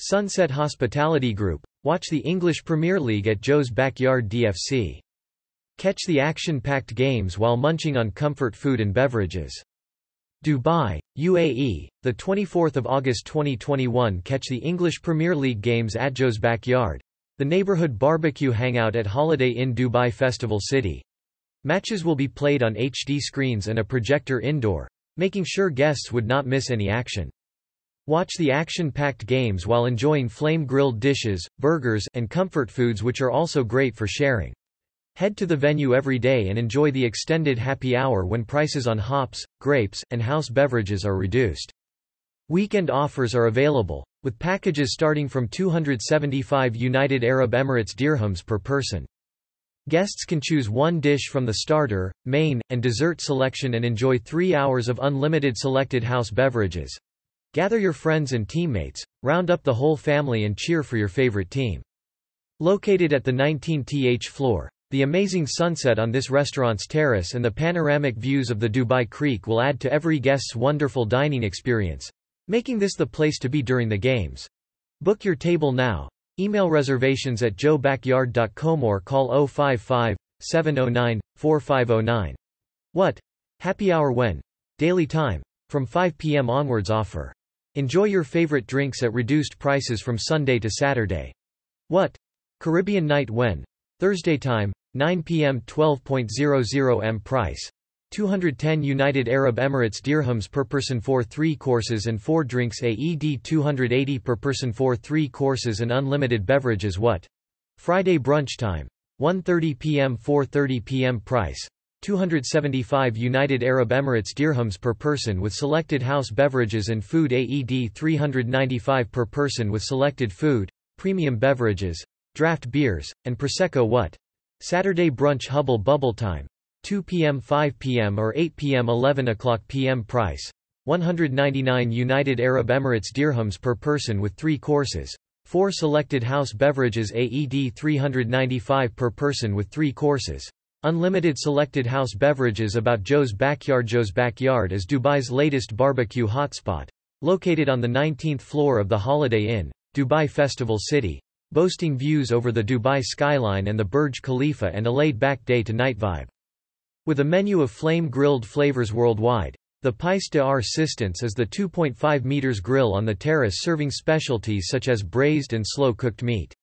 Sunset Hospitality Group. Watch the English Premier League at Joe's Backyard DFC. Catch the action-packed games while munching on comfort food and beverages. Dubai, UAE, the 24th of August 2021 catch the English Premier League games at Joe's Backyard, the neighborhood barbecue hangout at Holiday Inn Dubai Festival City. Matches will be played on HD screens and a projector indoor, making sure guests would not miss any action. Watch the action-packed games while enjoying flame-grilled dishes, burgers, and comfort foods which are also great for sharing. Head to the venue every day and enjoy the extended happy hour when prices on hops, grapes, and house beverages are reduced. Weekend offers are available, with packages starting from 275 United Arab Emirates dirhams per person. Guests can choose one dish from the starter, main, and dessert selection and enjoy three hours of unlimited selected house beverages. Gather your friends and teammates, round up the whole family and cheer for your favorite team. Located at the 19th floor, the amazing sunset on this restaurant's terrace and the panoramic views of the Dubai Creek will add to every guest's wonderful dining experience, making this the place to be during the games. Book your table now. Email reservations at joebackyard.com or call 055 709 4509. What? Happy hour when? Daily time. From 5 p.m. onwards offer. Enjoy your favorite drinks at reduced prices from Sunday to Saturday. What? Caribbean night when? Thursday time, 9 p.m. 12.00 m price. 210 United Arab Emirates dirhams per person for 3 courses and 4 drinks AED 280 per person for 3 courses and unlimited beverages what? Friday brunch time. 1.30 p.m. 4.30 p.m. price. 275 United Arab Emirates dirhams per person with selected house beverages and food AED 395 per person with selected food, premium beverages, draft beers, and Prosecco what? Saturday brunch Hubble Bubble time. 2 p.m. 5 p.m. or 8 p.m. 11 o'clock p.m. price. 199 United Arab Emirates dirhams per person with 3 courses. 4 selected house beverages AED 395 per person with 3 courses. Unlimited selected house beverages about Joe's Backyard Joe's Backyard is Dubai's latest barbecue hotspot. Located on the 19th floor of the Holiday Inn, Dubai Festival City. Boasting views over the Dubai skyline and the Burj Khalifa and a laid-back day-to-night vibe. With a menu of flame-grilled flavors worldwide, the Piece de Resistance is the 2.5 meters grill on the terrace serving specialties such as braised and slow-cooked meat.